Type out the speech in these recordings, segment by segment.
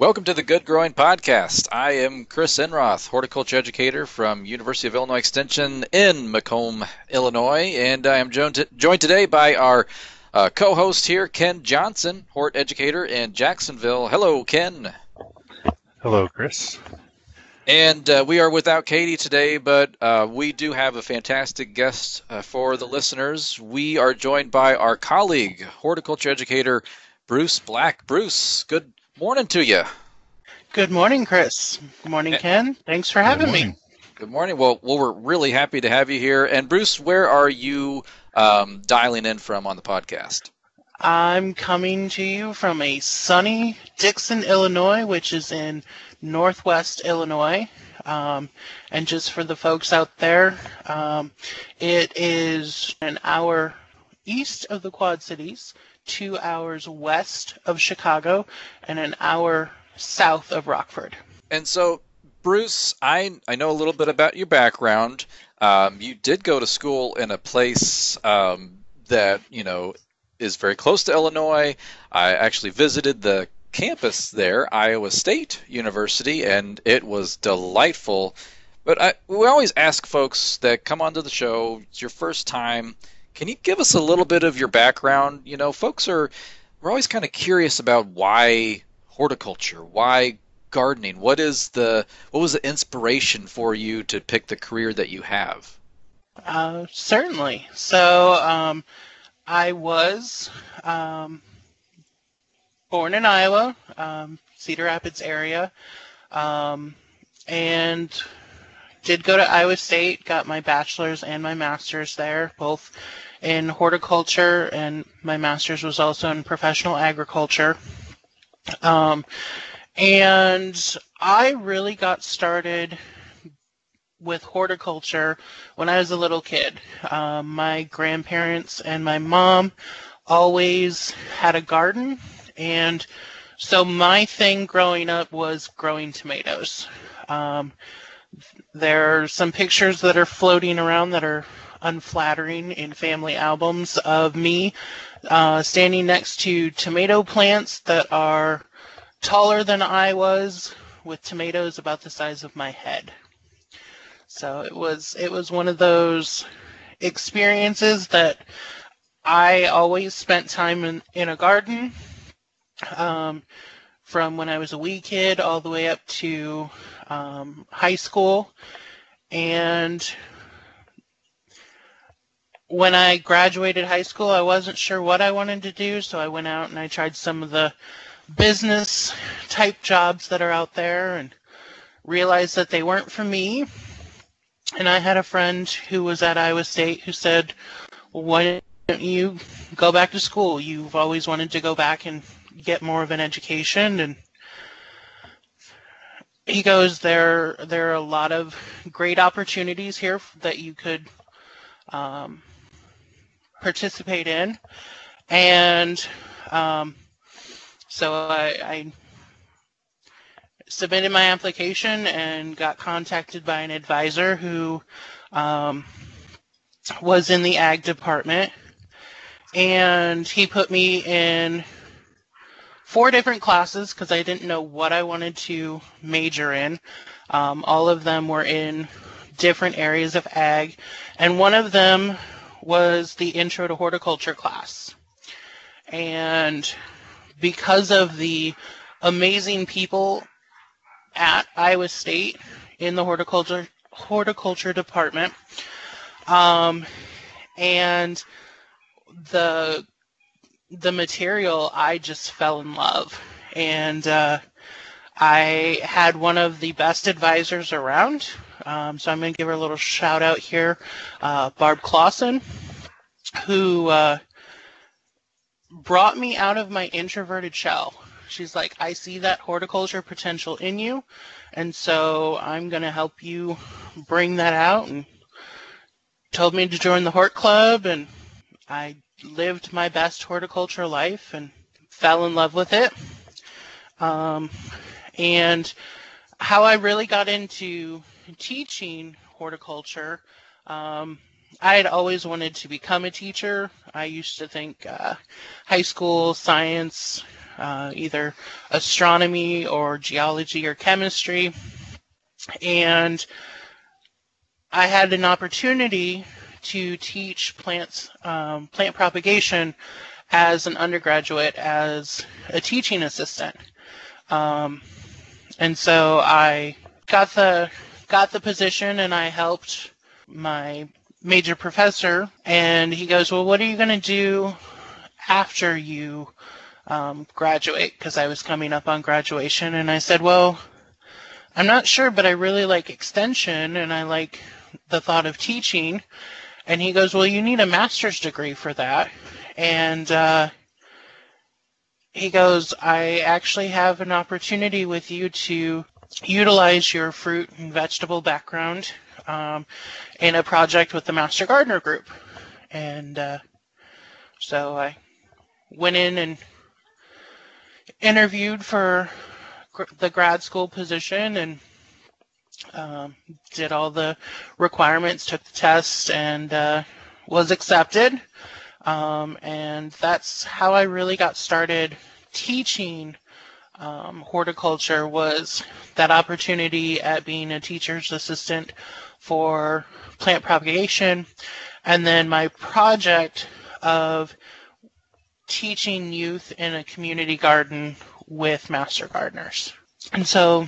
Welcome to the Good Growing Podcast. I am Chris Enroth, horticulture educator from University of Illinois Extension in Macomb, Illinois, and I am joined, joined today by our uh, co-host here, Ken Johnson, hort educator in Jacksonville. Hello, Ken. Hello, Chris. And uh, we are without Katie today, but uh, we do have a fantastic guest uh, for the listeners. We are joined by our colleague, horticulture educator Bruce Black. Bruce, good morning to you. Good morning, Chris. Good morning, Ken. Thanks for having me. Good morning. Well, well, we're really happy to have you here. And Bruce, where are you um, dialing in from on the podcast? I'm coming to you from a sunny Dixon, Illinois, which is in northwest Illinois. Um, and just for the folks out there, um, it is an hour east of the Quad Cities, two hours west of Chicago, and an hour south of Rockford. And so, Bruce, I, I know a little bit about your background. Um, you did go to school in a place um, that, you know, is very close to Illinois. I actually visited the campus there, Iowa State University, and it was delightful. But I, we always ask folks that come onto the show, it's your first time, can you give us a little bit of your background? You know, folks are, we're always kind of curious about why horticulture, why gardening. What is the, what was the inspiration for you to pick the career that you have? Uh, certainly. So, um, I was um, born in Iowa, um, Cedar Rapids area, um, and did go to Iowa State, got my bachelor's and my master's there, both in horticulture, and my master's was also in professional agriculture. Um, and I really got started with horticulture when I was a little kid. Um, my grandparents and my mom always had a garden, and so my thing growing up was growing tomatoes. Um, there are some pictures that are floating around that are unflattering in family albums of me uh, standing next to tomato plants that are taller than I was with tomatoes about the size of my head. So it was it was one of those experiences that I always spent time in, in a garden um, from when I was a wee kid all the way up to um, high school. And when I graduated high school, I wasn't sure what I wanted to do, so I went out and I tried some of the business type jobs that are out there and realized that they weren't for me. And I had a friend who was at Iowa State who said, why don't you go back to school? You've always wanted to go back and get more of an education. And he goes, there, there are a lot of great opportunities here that you could um, participate in. And um, so I, I submitted my application and got contacted by an advisor who um, was in the ag department. And he put me in four different classes because I didn't know what I wanted to major in. Um, all of them were in different areas of ag, and one of them was the Intro to Horticulture class. And because of the amazing people at Iowa State in the horticulture horticulture department. Um, and the the material, I just fell in love, and uh, I had one of the best advisors around. Um, so I'm going to give her a little shout out here, uh, Barb Clausen, who uh, brought me out of my introverted shell. She's like, I see that horticulture potential in you, and so I'm going to help you bring that out. And told me to join the Hort Club, and I lived my best horticulture life and fell in love with it. Um, and how I really got into teaching horticulture, um, I had always wanted to become a teacher. I used to think uh, high school science uh, either astronomy or geology or chemistry. And I had an opportunity to teach plants, um, plant propagation as an undergraduate as a teaching assistant. Um, and so I got the got the position and I helped my major professor and he goes, "Well, what are you going to do after you um, graduate?" Because I was coming up on graduation, and I said, "Well, I'm not sure, but I really like extension and I like the thought of teaching." And he goes, "Well, you need a master's degree for that." And uh, he goes, I actually have an opportunity with you to utilize your fruit and vegetable background um, in a project with the Master Gardener Group. And uh, so I went in and interviewed for gr- the grad school position and um, did all the requirements, took the test, and uh, was accepted. Um, and that's how I really got started teaching um, horticulture was that opportunity at being a teacher's assistant for plant propagation and then my project of teaching youth in a community garden with master gardeners. And so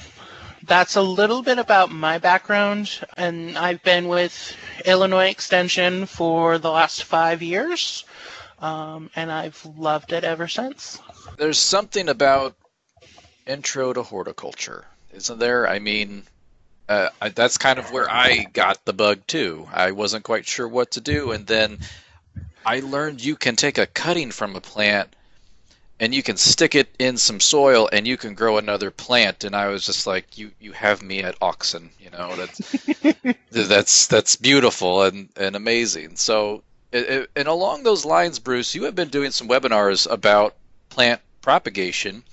that's a little bit about my background, and I've been with Illinois Extension for the last five years, um, and I've loved it ever since. There's something about intro to horticulture, isn't there? I mean, uh, I, that's kind of where I got the bug too. I wasn't quite sure what to do, and then I learned you can take a cutting from a plant and you can stick it in some soil and you can grow another plant and i was just like you you have me at auxin you know that's that's that's beautiful and and amazing so and along those lines bruce you have been doing some webinars about plant propagation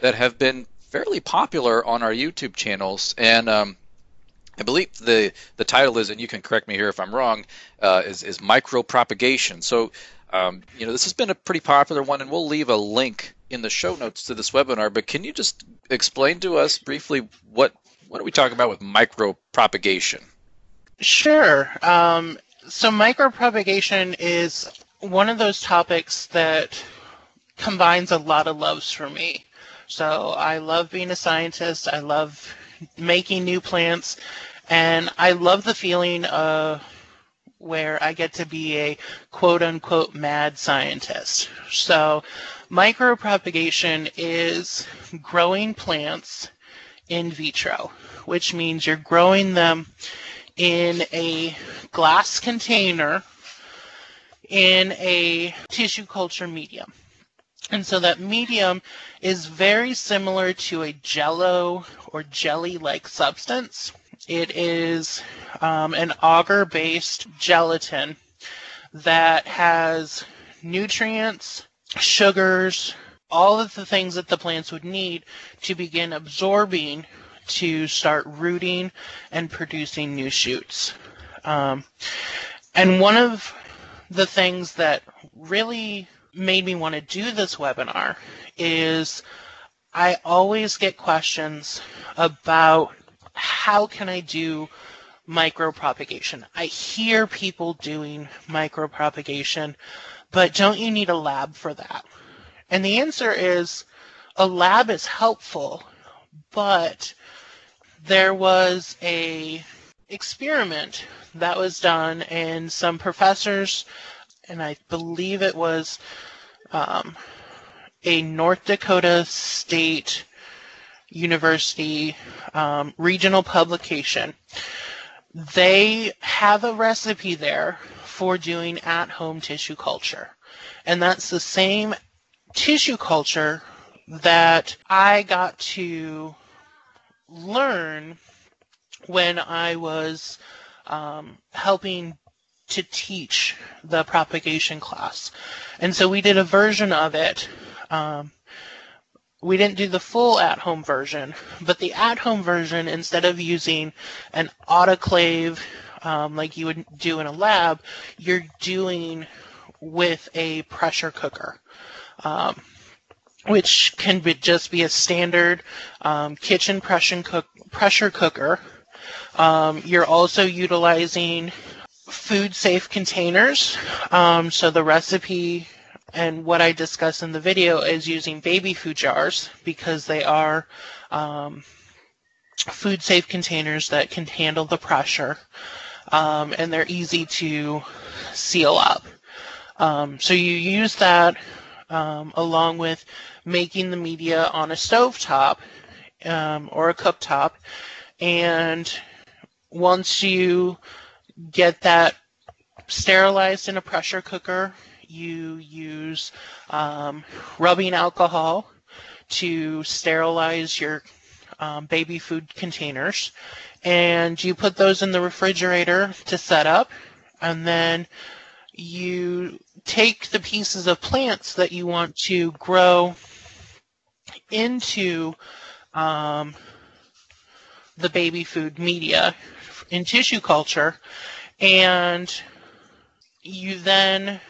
that have been fairly popular on our youtube channels and um, I believe the the title is, and you can correct me here if I'm wrong, uh, is is micro propagation. So um, you know, this has been a pretty popular one, and we'll leave a link in the show notes to this webinar. But can you just explain to us briefly what what are we talking about with micro propagation? Sure. Um, so micropropagation is one of those topics that combines a lot of loves for me. So I love being a scientist. I love making new plants, and I love the feeling of where I get to be a quote unquote mad scientist. So, micropropagation is growing plants in vitro, which means you're growing them in a glass container in a tissue culture medium. And so that medium is very similar to a jello or jelly like substance. It is um, an agar based gelatin that has nutrients, sugars, all of the things that the plants would need to begin absorbing to start rooting and producing new shoots. Um, and one of the things that really made me want to do this webinar is I always get questions about how can I do micropropagation? I hear people doing micropropagation, but don't you need a lab for that? And the answer is a lab is helpful, but there was a experiment that was done and some professors and I believe it was um, a North Dakota State University um, regional publication. They have a recipe there for doing at home tissue culture. And that's the same tissue culture that I got to learn when I was um, helping to teach the propagation class. And so we did a version of it. Um, we didn't do the full at home version, but the at home version, instead of using an autoclave um, like you would do in a lab, you're doing with a pressure cooker. Um, which can be, just be a standard um, kitchen pressure, cook, pressure cooker. Um, you're also utilizing food safe containers. Um, so the recipe and what I discuss in the video is using baby food jars because they are um, food safe containers that can handle the pressure um, and they're easy to seal up. Um, so you use that um, along with making the media on a stove top um, or a cooktop and once you get that sterilized in a pressure cooker you use um, rubbing alcohol to sterilize your um, baby food containers. And you put those in the refrigerator to set up. And then you take the pieces of plants that you want to grow into um, the baby food media in tissue culture. And you then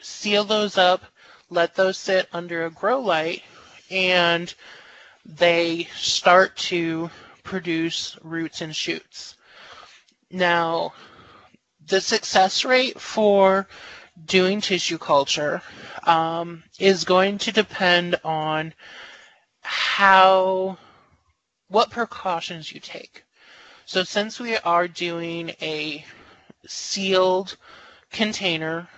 seal those up, let those sit under a grow light, and they start to produce roots and shoots. Now, the success rate for doing tissue culture um, is going to depend on how what precautions you take. So since we are doing a sealed container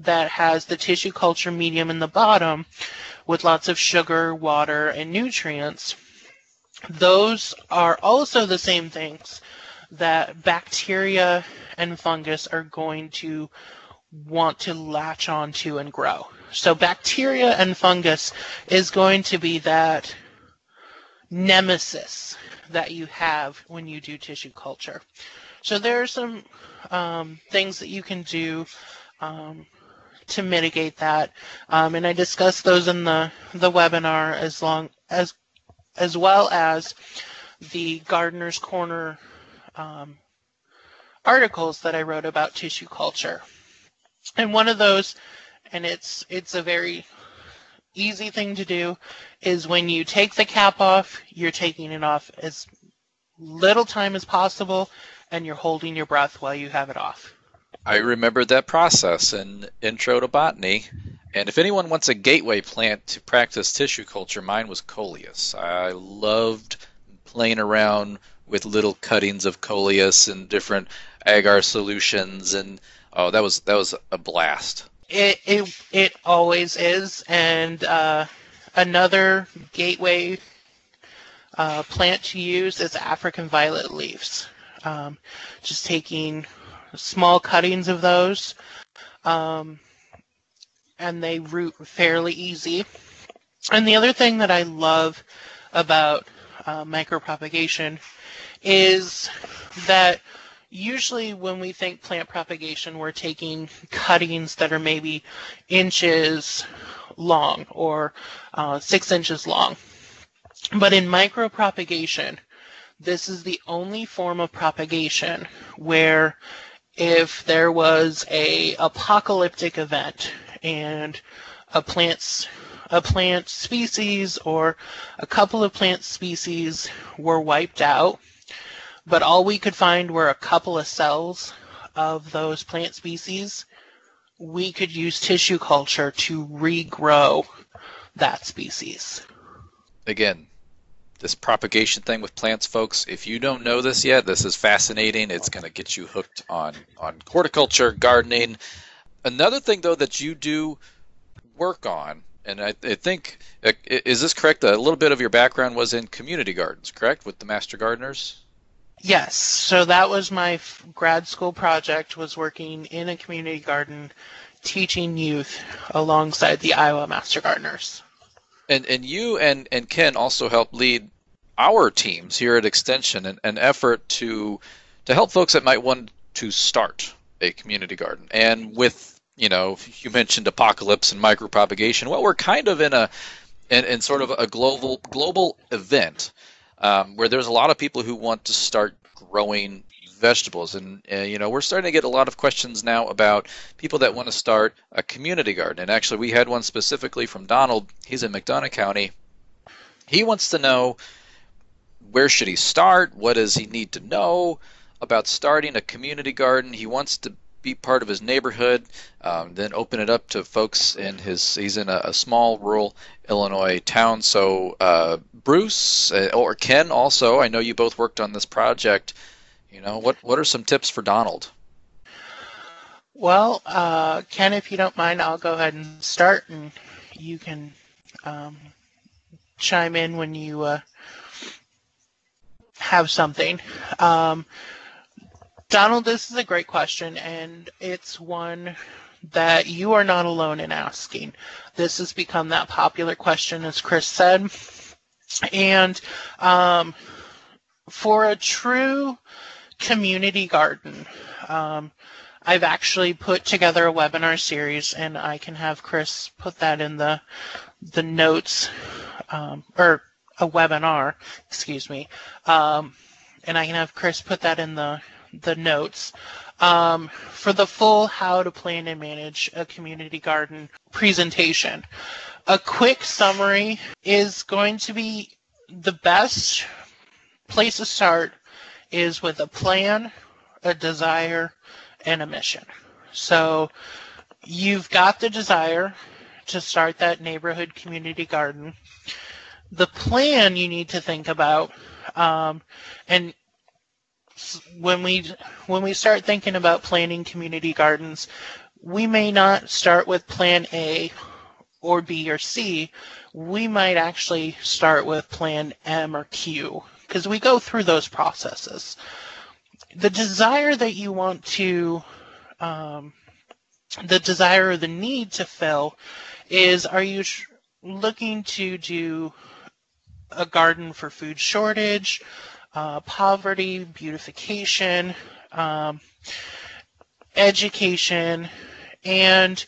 that has the tissue culture medium in the bottom with lots of sugar, water, and nutrients. Those are also the same things that bacteria and fungus are going to want to latch onto and grow. So bacteria and fungus is going to be that nemesis that you have when you do tissue culture. So there are some um, things that you can do um, to mitigate that. Um, and I discussed those in the, the webinar as long as as well as the Gardener's Corner um, articles that I wrote about tissue culture. And one of those, and it's it's a very easy thing to do, is when you take the cap off, you're taking it off as little time as possible, and you're holding your breath while you have it off. I remember that process in Intro to Botany. And if anyone wants a gateway plant to practice tissue culture, mine was coleus. I loved playing around with little cuttings of coleus and different agar solutions, and oh, that was that was a blast. It it it always is, and uh, another gateway uh, plant to use is African violet leaves. Um, just taking small cuttings of those, um, and they root fairly easy. And the other thing that I love about uh, micropropagation is that usually when we think plant propagation, we're taking cuttings that are maybe inches long or uh, six inches long. But in micropropagation, this is the only form of propagation where if there was a apocalyptic event and a plant's a plant species or a couple of plant species were wiped out, but all we could find were a couple of cells of those plant species, we could use tissue culture to regrow that species. Again, this propagation thing with plants, folks. If you don't know this yet, this is fascinating. It's going to get you hooked on on horticulture, gardening. Another thing, though, that you do work on, and I, I think uh, is this correct? A little bit of your background was in community gardens, correct, with the Master Gardeners. Yes, so that was my grad school project. Was working in a community garden, teaching youth alongside the Iowa Master Gardeners. And and you and, and Ken also help lead our teams here at Extension an, an effort to to help folks that might want to start a community garden. And with you know, you mentioned apocalypse and micropropagation. Well, we're kind of in a in, in sort of a global global event um, where there's a lot of people who want to start growing vegetables. And, uh, you know, we're starting to get a lot of questions now about people that want to start a community garden. And actually, we had one specifically from Donald. He's in McDonough County. He wants to know where should he start? What does he need to know about starting a community garden? He wants to be part of his neighborhood, um, then open it up to folks in his. He's in a, a small rural Illinois town. So, uh, Bruce uh, or Ken, also, I know you both worked on this project. You know, what what are some tips for Donald? Well, uh, Ken, if you don't mind, I'll go ahead and start, and you can um, chime in when you uh, have something. Um, Donald, this is a great question, and it's one that you are not alone in asking. This has become that popular question, as Chris said. And um, for a true community garden, um, I've actually put together a webinar series, and I can have Chris put that in the the notes, um, or a webinar, excuse me, um, and I can have Chris put that in the the notes. Um, for the full how to plan and manage a community garden presentation. A quick summary is going to be the best place to start is with a plan, a desire, and a mission. So you've got the desire to start that neighborhood community garden. The plan you need to think about, um, and when we when we start thinking about planning community gardens, we may not start with plan A or B or C. We might actually start with plan M or Q because we go through those processes. The desire that you want to, um, the desire or the need to fill is are you looking to do a garden for food shortage? Uh, poverty, beautification, um, education, and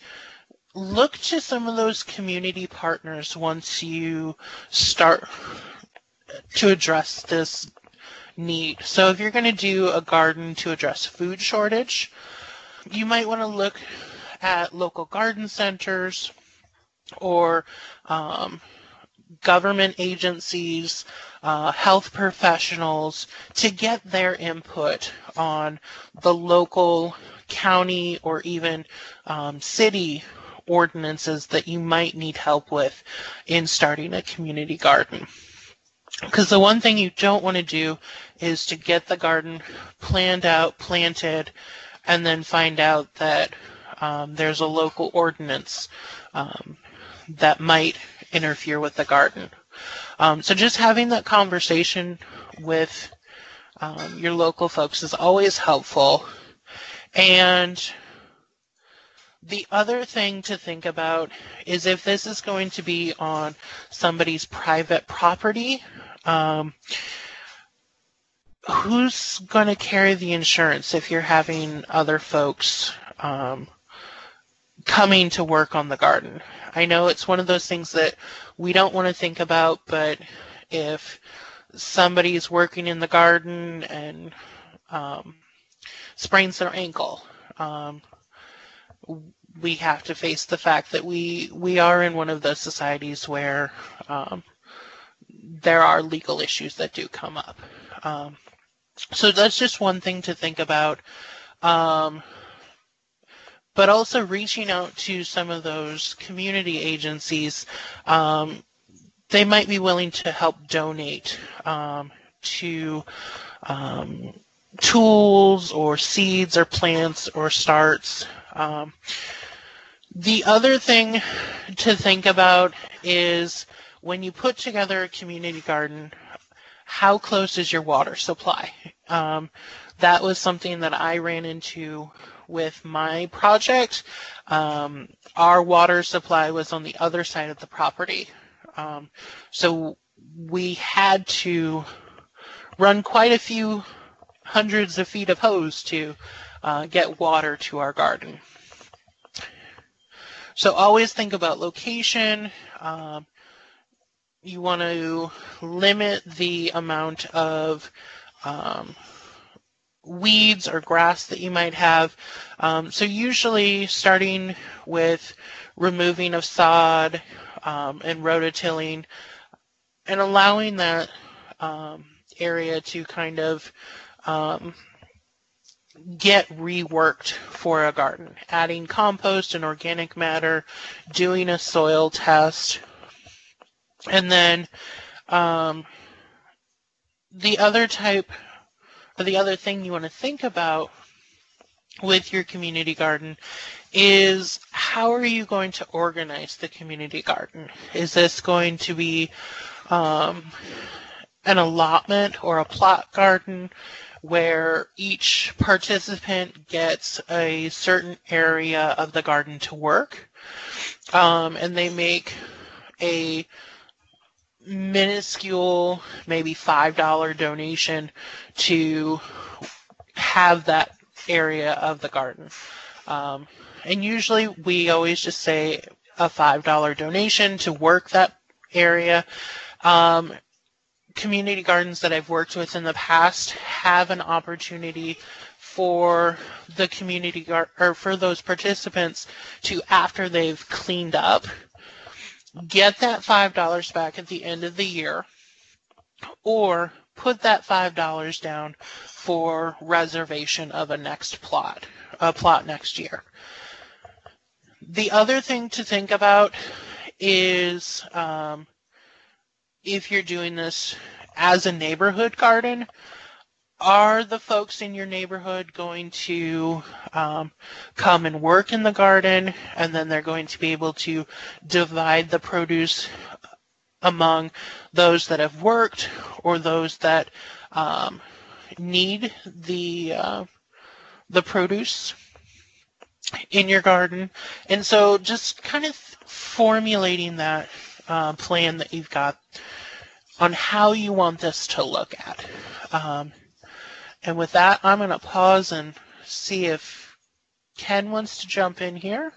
look to some of those community partners once you start to address this need. So if you're going to do a garden to address food shortage, you might want to look at local garden centers or um, government agencies, uh, health professionals to get their input on the local county or even um, city ordinances that you might need help with in starting a community garden. Because the one thing you don't want to do is to get the garden planned out, planted, and then find out that um, there's a local ordinance um, that might interfere with the garden. Um, so just having that conversation with um, your local folks is always helpful. And the other thing to think about is if this is going to be on somebody's private property, um, who's going to carry the insurance if you're having other folks um, coming to work on the garden? I know it's one of those things that we don't want to think about, but if somebody's working in the garden and um, sprains their ankle, um, we have to face the fact that we we are in one of those societies where um, there are legal issues that do come up. Um, so that's just one thing to think about. Um, but also reaching out to some of those community agencies. Um, they might be willing to help donate um, to um, tools or seeds or plants or starts. Um, the other thing to think about is when you put together a community garden, how close is your water supply? Um, that was something that I ran into with my project, um, our water supply was on the other side of the property. Um, so we had to run quite a few hundreds of feet of hose to uh, get water to our garden. So always think about location. Um, you want to limit the amount of um, weeds or grass that you might have. Um, so usually starting with removing of sod um, and rototilling and allowing that um, area to kind of um, get reworked for a garden, adding compost and organic matter, doing a soil test, and then um, the other type, or the other thing you want to think about with your community garden is how are you going to organize the community garden? Is this going to be um, an allotment or a plot garden where each participant gets a certain area of the garden to work um, and they make a minuscule, maybe $5 donation to have that area of the garden. Um, and usually we always just say a $5 donation to work that area. Um, community gardens that I've worked with in the past have an opportunity for the community gar- or for those participants to after they've cleaned up get that $5 back at the end of the year or put that $5 down for reservation of a next plot, a plot next year. The other thing to think about is um, if you're doing this as a neighborhood garden, are the folks in your neighborhood going to um, come and work in the garden and then they're going to be able to divide the produce among those that have worked or those that um, need the uh, the produce in your garden? And so just kind of formulating that uh, plan that you've got on how you want this to look at. Um, and with that, I'm going to pause and see if Ken wants to jump in here.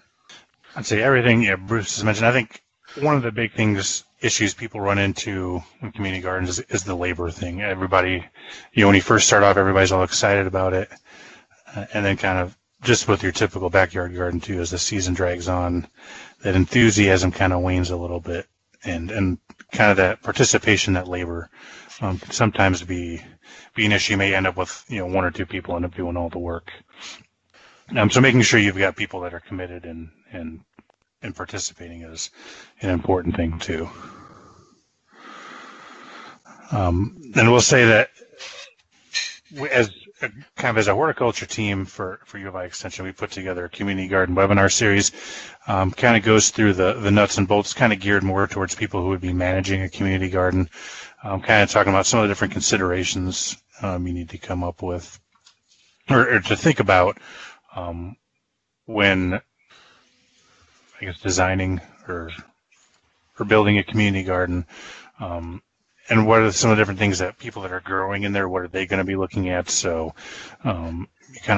I'd say everything yeah, Bruce has mentioned. I think one of the big things, issues people run into in community gardens is, is the labor thing. Everybody, you know, when you first start off, everybody's all excited about it. Uh, and then kind of just with your typical backyard garden too, as the season drags on, that enthusiasm kind of wanes a little bit. And, and kind of that participation, that labor, um, sometimes be be an issue. You may end up with you know one or two people end up doing all the work. Um, so making sure you've got people that are committed and and and participating is an important thing too. Um, and we'll say that as kind of as a horticulture team for, for U of I Extension, we put together a community garden webinar series. Um, kind of goes through the, the nuts and bolts, kind of geared more towards people who would be managing a community garden. Um, kind of talking about some of the different considerations um, you need to come up with or, or to think about um, when I guess designing or or building a community garden. Um, and what are some of the different things that people that are growing in there, what are they going to be looking at? So, kind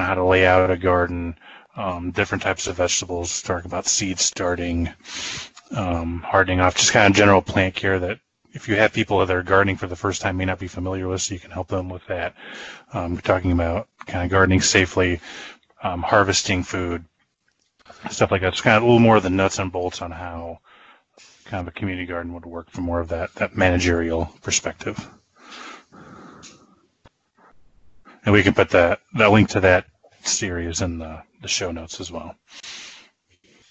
of how to lay out a garden, um, different types of vegetables, talk about seed starting, um, hardening off, just kind of general plant care that if you have people that are gardening for the first time may not be familiar with, so you can help them with that. Um, we're talking about kind of gardening safely, um, harvesting food, stuff like that. It's kind of a little more of the nuts and bolts on how kind of a community garden would work from more of that, that managerial perspective. And we can put that, that link to that series in the, the show notes as well.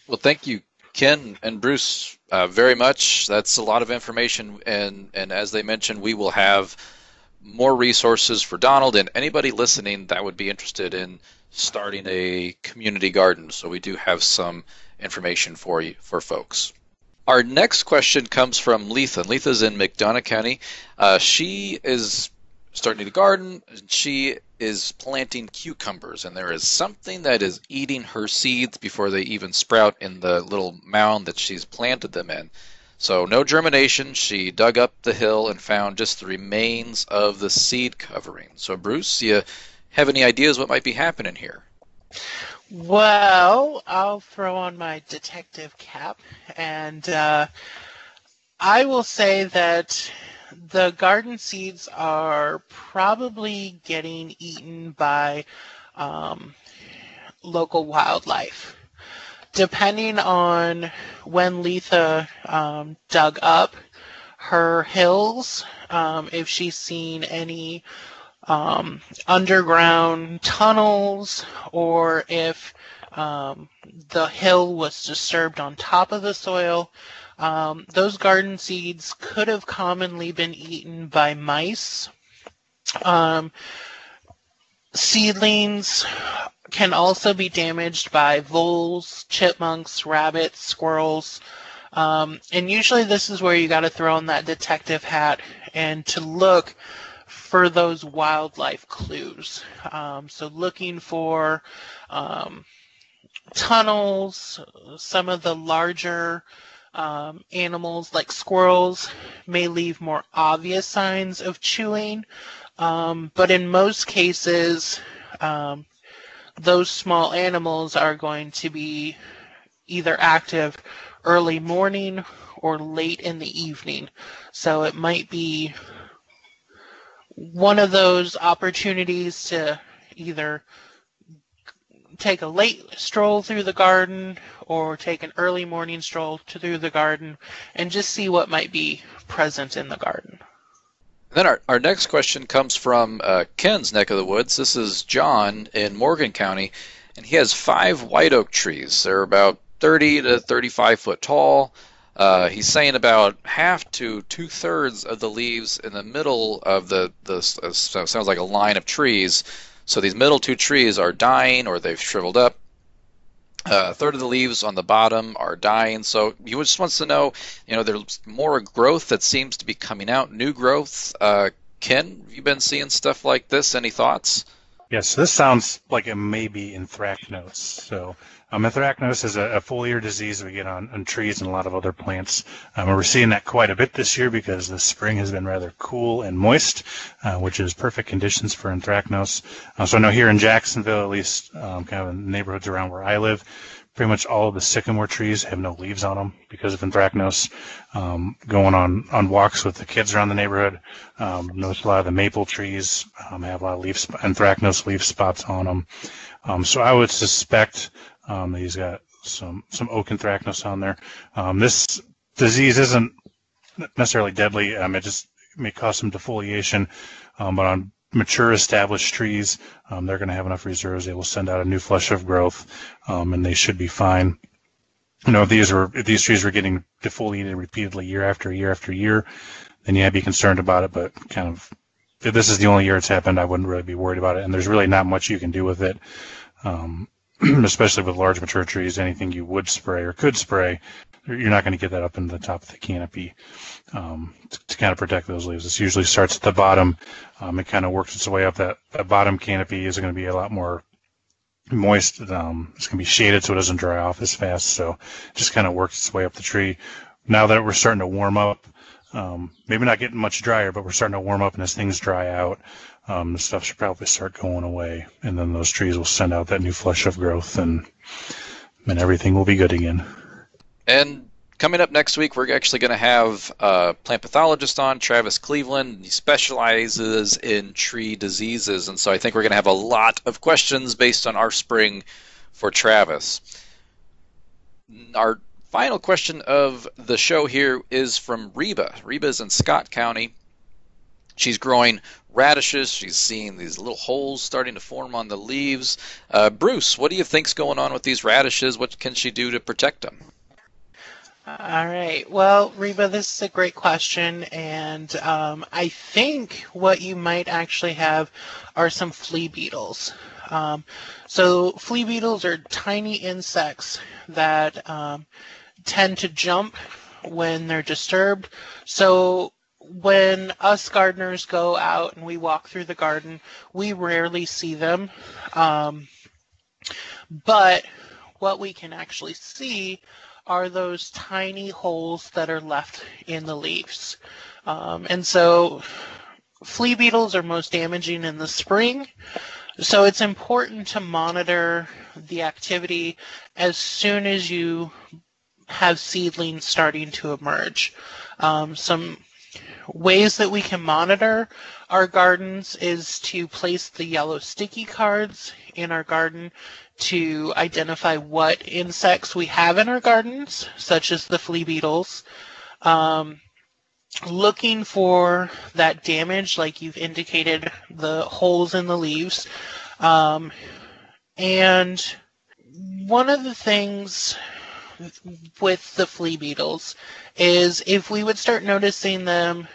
Well, thank you, Ken and Bruce, uh, very much. That's a lot of information, and and as they mentioned, we will have more resources for Donald and anybody listening that would be interested in starting a community garden. So we do have some information for you for folks. Our next question comes from Letha. Letha's in McDonough County. Uh, she is starting to garden. She is planting cucumbers, and there is something that is eating her seeds before they even sprout in the little mound that she's planted them in. So, no germination. She dug up the hill and found just the remains of the seed covering. So, Bruce, you have any ideas what might be happening here? Well, I'll throw on my detective cap, and uh, I will say that the garden seeds are probably getting eaten by um, local wildlife. Depending on when Letha um, dug up her hills, um, if she's seen any um, underground tunnels or if um, the hill was disturbed on top of the soil, um, those garden seeds could have commonly been eaten by mice. Um, seedlings can also be damaged by voles, chipmunks, rabbits, squirrels. Um, and usually this is where you got to throw in that detective hat and to look for those wildlife clues. Um, so looking for um, tunnels, some of the larger um, animals like squirrels may leave more obvious signs of chewing, um, but in most cases, um, those small animals are going to be either active early morning or late in the evening. So it might be one of those opportunities to either take a late stroll through the garden or take an early morning stroll through the garden and just see what might be present in the garden. Then our, our next question comes from uh, Ken's neck of the woods. This is John in Morgan County, and he has five white oak trees. They're about 30 to 35 foot tall. Uh, he's saying about half to two thirds of the leaves in the middle of the the uh, sounds like a line of trees. So these middle two trees are dying or they've shriveled up. Uh, a third of the leaves on the bottom are dying. So he just wants to know, you know, there's more growth that seems to be coming out, new growth. Uh, Ken, have you been seeing stuff like this? Any thoughts? Yes, this sounds like it may be anthracnose. So um, anthracnose is a, a, foliar disease we get on, on, trees and a lot of other plants. Um, we're seeing that quite a bit this year because the spring has been rather cool and moist, uh, which is perfect conditions for anthracnose. Uh, so I know here in Jacksonville, at least um, kind of in neighborhoods around where I live, pretty much all of the sycamore trees have no leaves on them because of anthracnose. Um, going on, on walks with the kids around the neighborhood, um, notice a lot of the maple trees um, have a lot of leaf anthracnose leaf spots on them. So I would suspect um, he's got some some oak anthracnose on there. Um, this disease isn't necessarily deadly. Um, it just may cause some defoliation, um, but on mature established trees, um, they're going to have enough reserves. They will send out a new flush of growth, um, and they should be fine. You know, if these were if these trees were getting defoliated repeatedly year after year after year, then yeah, I'd be concerned about it. But kind of if this is the only year it's happened, I wouldn't really be worried about it. And there's really not much you can do with it. Um, especially with large mature trees, anything you would spray or could spray, you're not going to get that up into the top of the canopy um, to, to, kind of protect those leaves. This usually starts at the bottom. Um, it kind of works its way up. That, that bottom canopy is going to be a lot more moist. Um, it's going to be shaded so it doesn't dry off as fast. So just kind of works its way up the tree. Now that we're starting to warm up, um, maybe not getting much drier, but we're starting to warm up, and as things dry out, um, the stuff should probably start going away, and then those trees will send out that new flush of growth, and and everything will be good again. And coming up next week, we're actually going to have a plant pathologist on, Travis Cleveland. He specializes in tree diseases, and so I think we're going to have a lot of questions based on our spring for Travis. Our final question of the show here is from Reba. Reba's in Scott County. She's growing radishes. She's seeing these little holes starting to form on the leaves. Uh, Bruce, what do you think's going on with these radishes? What can she do to protect them? All right. Well, Reba, this is a great question, and um, I think what you might actually have are some flea beetles. Um, so, flea beetles are tiny insects that um, tend to jump when they're disturbed. So, when us gardeners go out and we walk through the garden, we rarely see them. Um, but what we can actually see are those tiny holes that are left in the leaves. Um, and so flea beetles are most damaging in the spring. So it's important to monitor the activity as soon as you have seedlings starting to emerge. Um, some ways that we can monitor our gardens is to place the yellow sticky cards in our garden to identify what insects we have in our gardens, such as the flea beetles. Um, looking for that damage, like you've indicated, the holes in the leaves. Um, and one of the things with the flea beetles is if we would start noticing them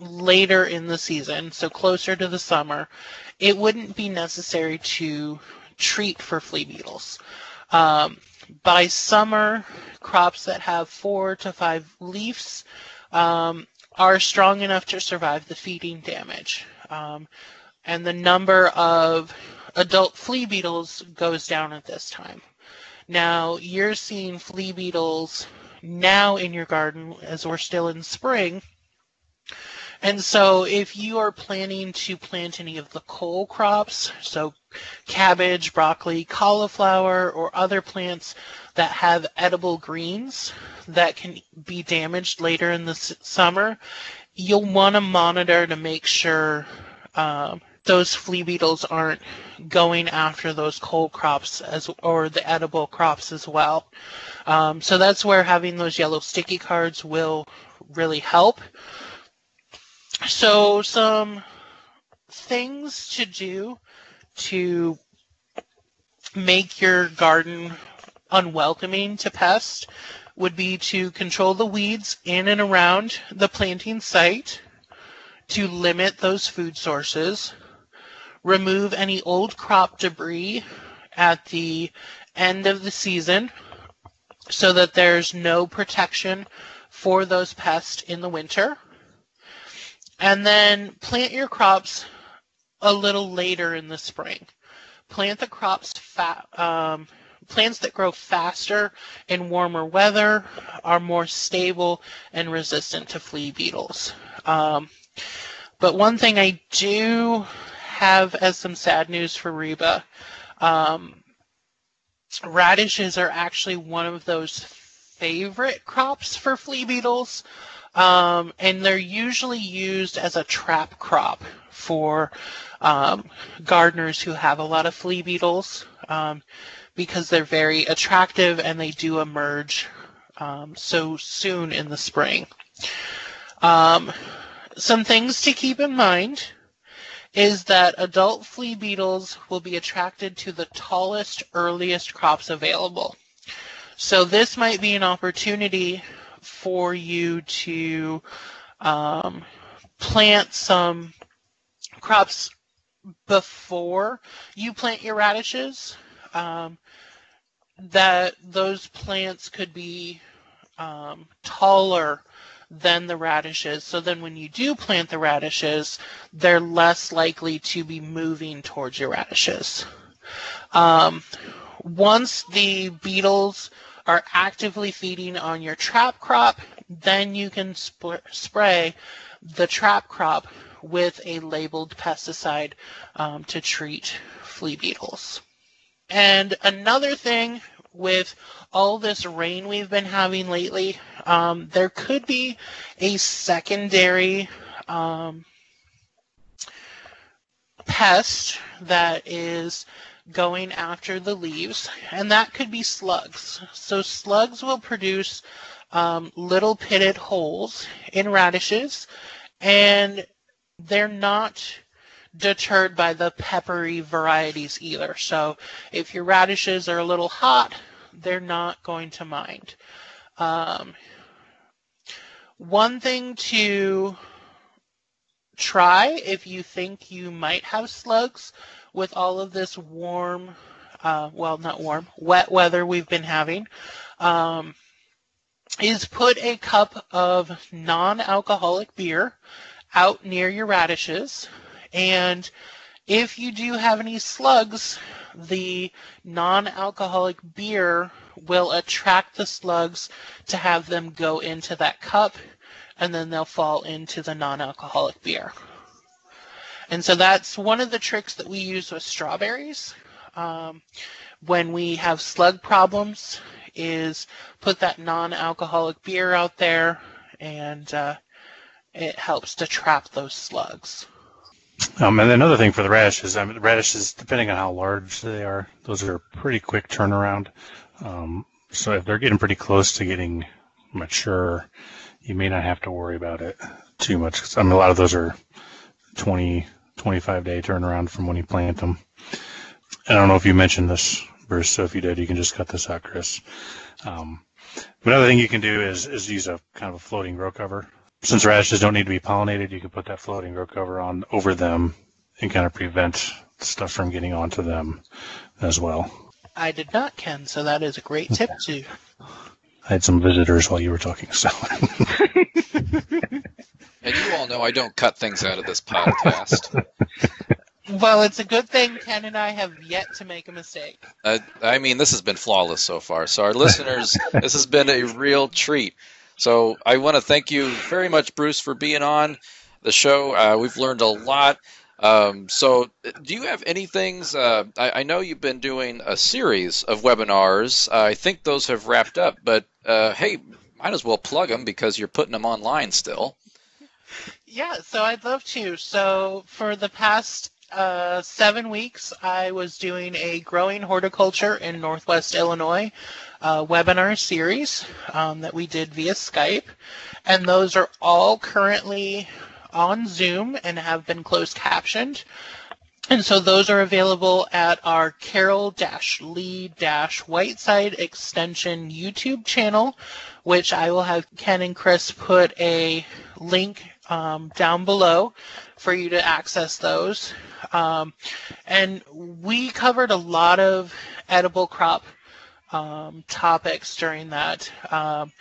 later in the season, so closer to the summer, it wouldn't be necessary to treat for flea beetles. Um, by summer, crops that have four to five leaves um, are strong enough to survive the feeding damage. Um, and the number of adult flea beetles goes down at this time. Now, you're seeing flea beetles now in your garden as we're still in spring. And so, if you are planning to plant any of the cole crops, so cabbage, broccoli, cauliflower, or other plants that have edible greens that can be damaged later in the summer, you'll want to monitor to make sure um, those flea beetles aren't going after those cole crops as or the edible crops as well. Um, so that's where having those yellow sticky cards will really help. So some things to do to make your garden unwelcoming to pests would be to control the weeds in and around the planting site, to limit those food sources, remove any old crop debris at the end of the season so that there's no protection for those pests in the winter. And then plant your crops a little later in the spring. Plant the crops um, plants that grow faster in warmer weather are more stable and resistant to flea beetles. Um, but one thing I do have as some sad news for Reba. Um, radishes are actually one of those favorite crops for flea beetles. Um, and they're usually used as a trap crop for um, gardeners who have a lot of flea beetles um, because they're very attractive and they do emerge um, so soon in the spring. Um, some things to keep in mind is that adult flea beetles will be attracted to the tallest, earliest crops available. So this might be an opportunity for you to um, plant some crops before you plant your radishes. Um, that those plants could be um, taller than the radishes. So then when you do plant the radishes, they're less likely to be moving towards your radishes. Um, once the beetles are actively feeding on your trap crop, then you can sp- spray the trap crop with a labeled pesticide um, to treat flea beetles. And another thing with all this rain we've been having lately, um, there could be a secondary um, pest that is going after the leaves, and that could be slugs. So slugs will produce um, little pitted holes in radishes, and they're not deterred by the peppery varieties either. So if your radishes are a little hot, they're not going to mind. Um, one thing to try if you think you might have slugs with all of this warm, uh, well, not warm, wet weather we've been having, um, is put a cup of non alcoholic beer out near your radishes. And if you do have any slugs, the non-alcoholic beer will attract the slugs to have them go into that cup and then they'll fall into the non-alcoholic beer. And so that's one of the tricks that we use with strawberries. Um, when we have slug problems is put that non-alcoholic beer out there and uh, it helps to trap those slugs. Um, and another thing for the radishes, I mean, the radishes, depending on how large they are, those are pretty quick turnaround. Um, so if they're getting pretty close to getting mature, you may not have to worry about it too much. 'Cause, I mean, a lot of those are 20, 25 day turnaround from when you plant them. I don't know if you mentioned this, Bruce. So if you did, you can just cut this out, Chris. Um, another thing you can do is, is use a kind of a floating grow cover. Since radishes don't need to be pollinated, you can put that floating grow cover on over them and kind of prevent stuff from getting onto them as well. I did not, Ken, so that is a great tip too. I had some visitors while you were talking, so And you all know I don't cut things out of this podcast. Well, it's a good thing Ken and I have yet to make a mistake. Uh, I mean, this has been flawless so far. So, our listeners, this has been a real treat. So, I want to thank you very much, Bruce, for being on the show. Uh, we've learned a lot. Um, so, do you have any things? Uh, I, I know you've been doing a series of webinars. Uh, I think those have wrapped up, but uh, hey, might as well plug them because you're putting them online still. Yeah, so I'd love to. So for the past uh, seven weeks, I was doing a growing horticulture in Northwest Illinois uh, webinar series um, that we did via Skype, and those are all currently on Zoom and have been closed captioned. And so those are available at our Carroll Lee Whiteside Extension YouTube channel, which I will have Ken and Chris put a link um, down below for you to access those. Um, and we covered a lot of edible crop um, topics during that. Um,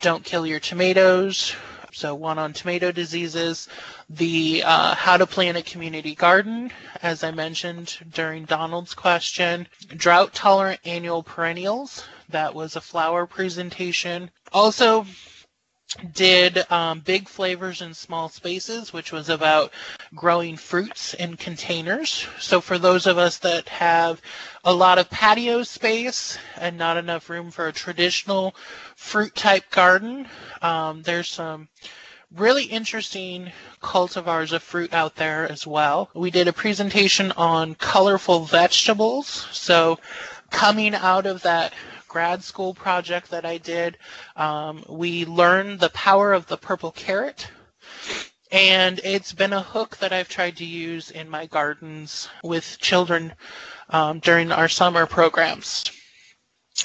don't kill your tomatoes. So one on tomato diseases, the uh, how to plant a community garden, as I mentioned during Donald's question, drought tolerant annual perennials. That was a flower presentation. Also, did um, big flavors in small spaces, which was about growing fruits in containers. So for those of us that have a lot of patio space and not enough room for a traditional fruit type garden, um, there's some really interesting cultivars of fruit out there as well. We did a presentation on colorful vegetables. So coming out of that grad school project that I did, um, we learned the power of the purple carrot. And it's been a hook that I've tried to use in my gardens with children um, during our summer programs.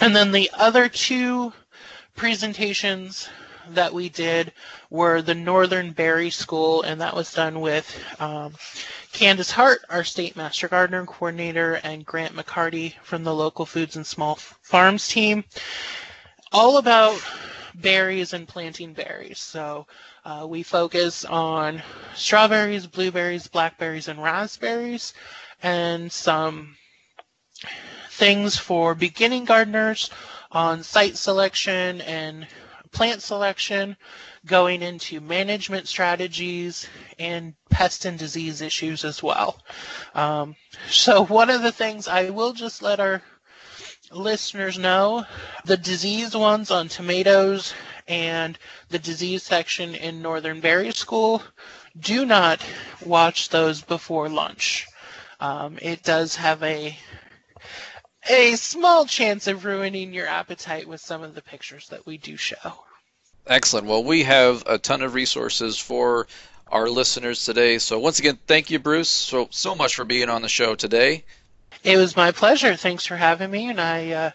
And then the other two presentations that we did were the Northern Berry School, and that was done with um, Candace Hart, our state master gardener coordinator, and Grant McCarty from the local foods and small farms team. All about berries and planting berries. So uh, we focus on strawberries, blueberries, blackberries, and raspberries, and some things for beginning gardeners on site selection and plant selection, going into management strategies, and pest and disease issues as well. Um, so, one of the things I will just let our listeners know the disease ones on tomatoes and the disease section in Northern Berry School, do not watch those before lunch. Um, it does have a a small chance of ruining your appetite with some of the pictures that we do show. Excellent. Well, we have a ton of resources for our listeners today. So once again, thank you, Bruce, so so much for being on the show today. It was my pleasure. Thanks for having me, and I uh,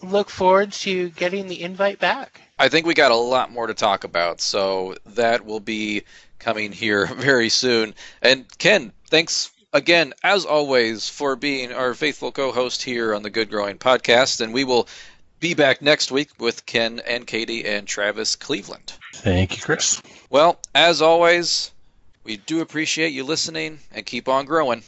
look forward to getting the invite back. I think we got a lot more to talk about, so that will be coming here very soon. And Ken, thanks again, as always, for being our faithful co-host here on the Good Growing Podcast, and we will be back next week with Ken and Katie and Travis Cleveland. Thank you, Chris. Well, as always, we do appreciate you listening and keep on growing.